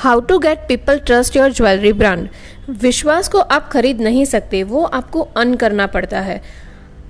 How to get people trust your jewellery brand विश्वास को आप खरीद नहीं सकते, वो आपको अन करना पड़ता है।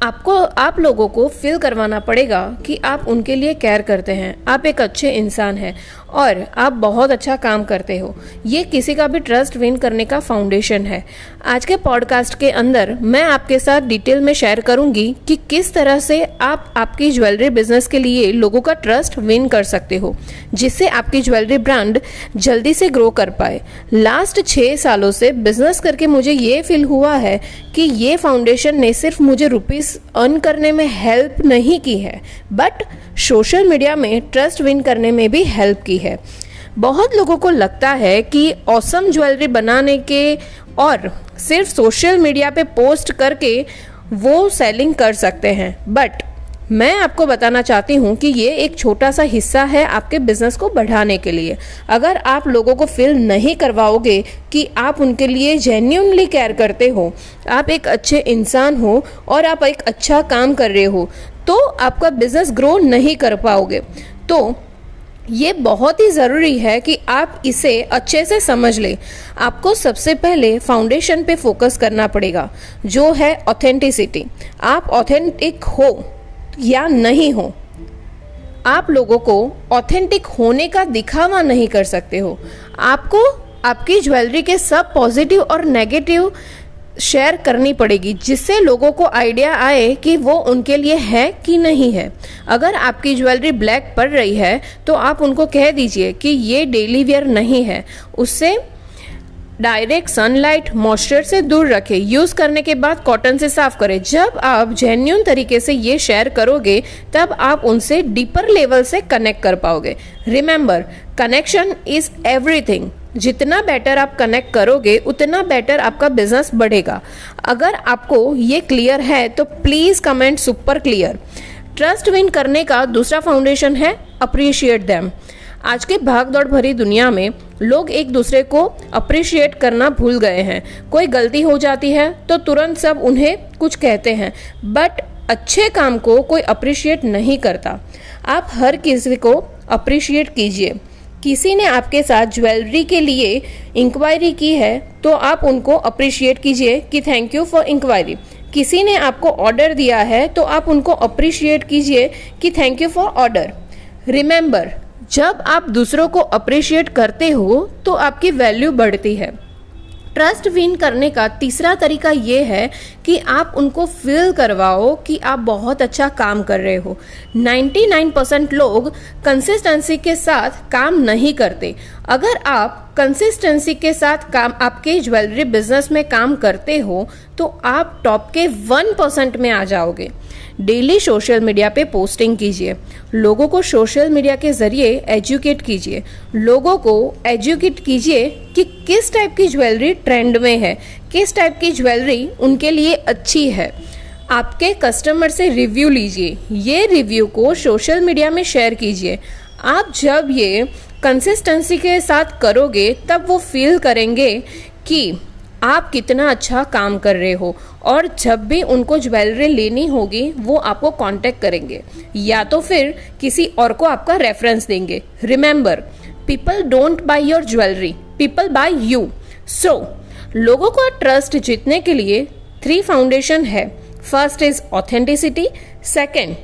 आपको, आप लोगों को फील करवाना पड़ेगा कि आप उनके लिए केयर करते हैं। आप एक अच्छे इंसान हैं और आप बहुत अच्छा काम करते हो। ये किसी का भी ट्रस्ट विन करने का फाउंडेशन है। आज के पॉडकास्ट के अंदर मैं आपके साथ डिटेल में शेयर करूँगी कि किस तरह से आप आपकी ज्वेलरी बिज़नेस के लिए लोगों का ट्रस्ट विन कर सकते हो, जिससे आपकी ज्वेलरी ब्रांड जल्दी से ग्रो कर पाए। लास्ट छः सालों से बिज़नेस करके मुझे ये फील हुआ है कि ये फाउंडेशन ने सिर्फ़ मुझे रुपीज़ अर्न करने में हेल्प नहीं की है बट सोशल मीडिया में ट्रस्ट विन करने में भी हेल्प की है। बहुत लोगों को लगता है कि औसम ज्वेलरी बनाने के और सिर्फ़ सोशल मीडिया पे पोस्ट करके वो सेलिंग कर सकते हैं बट मैं आपको बताना चाहती हूँ कि ये एक छोटा सा हिस्सा है आपके बिज़नेस को बढ़ाने के लिए। अगर आप लोगों को फील नहीं करवाओगे कि आप उनके लिए जेन्यूनली केयर करते हो, आप एक अच्छे इंसान हो और आप एक अच्छा काम कर रहे हो तो आपका बिज़नेस ग्रो नहीं कर पाओगे। तो ये बहुत ही ज़रूरी है कि आप इसे अच्छे से समझ लें। आपको सबसे पहले फाउंडेशन पे फोकस करना पड़ेगा, जो है ऑथेंटिसिटी आप ऑथेंटिक हो या नहीं हो। आप लोगों को ऑथेंटिक होने का दिखावा नहीं कर सकते हो। आपको आपकी ज्वेलरी के सब पॉजिटिव और नेगेटिव शेयर करनी पड़ेगी, जिससे लोगों को आइडिया आए कि वो उनके लिए है कि नहीं है। अगर आपकी ज्वेलरी ब्लैक पड़ रही है तो आप उनको कह दीजिए कि ये डेली वेयर नहीं है। उससे डायरेक्ट सनलाइट, मॉइस्चर से दूर रखें। यूज़ करने के बाद कॉटन से साफ़ करें। जब आप जेन्यून तरीके से ये शेयर करोगे, तब आप उनसे डीपर लेवल से कनेक्ट कर पाओगे। रिमेंबर कनेक्शन इज़ एवरीथिंग जितना बेटर आप कनेक्ट करोगे, उतना बेटर आपका बिज़नेस बढ़ेगा। अगर आपको ये क्लियर है तो please comment super clear trust win करने का दूसरा फाउंडेशन है अप्रिशिएट दैम आज के भाग दौड़ भरी दुनिया में लोग एक दूसरे को अप्रिशिएट करना भूल गए हैं। कोई गलती हो जाती है तो तुरंत सब उन्हें कुछ कहते हैं बट अच्छे काम को कोई अप्रिशिएट नहीं करता। आप हर किसी को अप्रिशिएट कीजिए। किसी ने आपके साथ ज्वेलरी के लिए इंक्वायरी की है तो आप उनको अप्रिशिएट कीजिए कि थैंक यू फॉर इंक्वायरी किसी ने आपको ऑर्डर दिया है तो आप उनको अप्रिशिएट कीजिए कि thank you for order remember जब आप दूसरों को अप्रिशिएट करते हो तो आपकी वैल्यू बढ़ती है। ट्रस्ट विन करने का तीसरा तरीका ये है कि आप उनको फील करवाओ कि आप बहुत अच्छा काम कर रहे हो। 99% लोग कंसिस्टेंसी के साथ काम नहीं करते। अगर आप कंसिस्टेंसी के साथ काम, आपके ज्वेलरी बिज़नेस में काम करते हो तो आप टॉप के वन परसेंट में आ जाओगे। डेली सोशल मीडिया पे पोस्टिंग कीजिए। लोगों को सोशल मीडिया के ज़रिए एजुकेट कीजिए। लोगों को एजुकेट कीजिए कि किस टाइप की ज्वेलरी ट्रेंड में है, किस टाइप की ज्वेलरी उनके लिए अच्छी है। आपके कस्टमर से रिव्यू लीजिए। ये रिव्यू को सोशल मीडिया में शेयर कीजिए। आप जब ये कंसिस्टेंसी के साथ करोगे, तब वो फील करेंगे कि आप कितना अच्छा काम कर रहे हो। और जब भी उनको ज्वेलरी लेनी होगी, वो आपको कांटेक्ट करेंगे। या तो फिर किसी और को आपका रेफरेंस देंगे। Remember people don't buy your jewellery people buy you so लोगों का ट्रस्ट जीतने के लिए थ्री फाउंडेशन है। First is authenticity second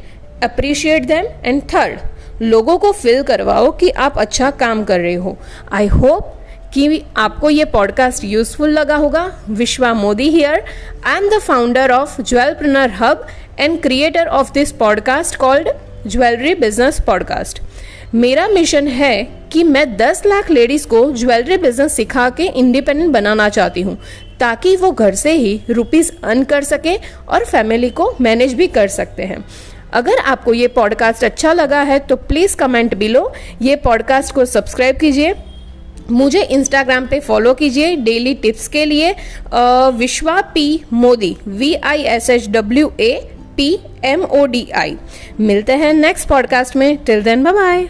appreciate them and third लोगों को फील करवाओ कि आप अच्छा काम कर रहे हो। आई होप कि आपको ये पॉडकास्ट यूजफुल लगा होगा। Vishwa Modi here I am the founder of jewelpreneur hub and creator of this podcast called jewellery business podcast मेरा मिशन है कि मैं 10 लाख लेडीज़ को ज्वेलरी बिज़नेस सिखा के इंडिपेंडेंट बनाना चाहती हूँ, ताकि वो घर से ही रुपीज़ अर्न कर सकें और फैमिली को मैनेज भी कर सकते हैं। अगर आपको ये पॉडकास्ट अच्छा लगा है तो प्लीज़ कमेंट बिलो ये पॉडकास्ट को सब्सक्राइब कीजिए. मुझे इंस्टाग्राम पे फॉलो कीजिए डेली टिप्स के लिए. Vishwa P Modi V I S H W A P M O D I मिलते हैं नेक्स्ट पॉडकास्ट में. Till then bye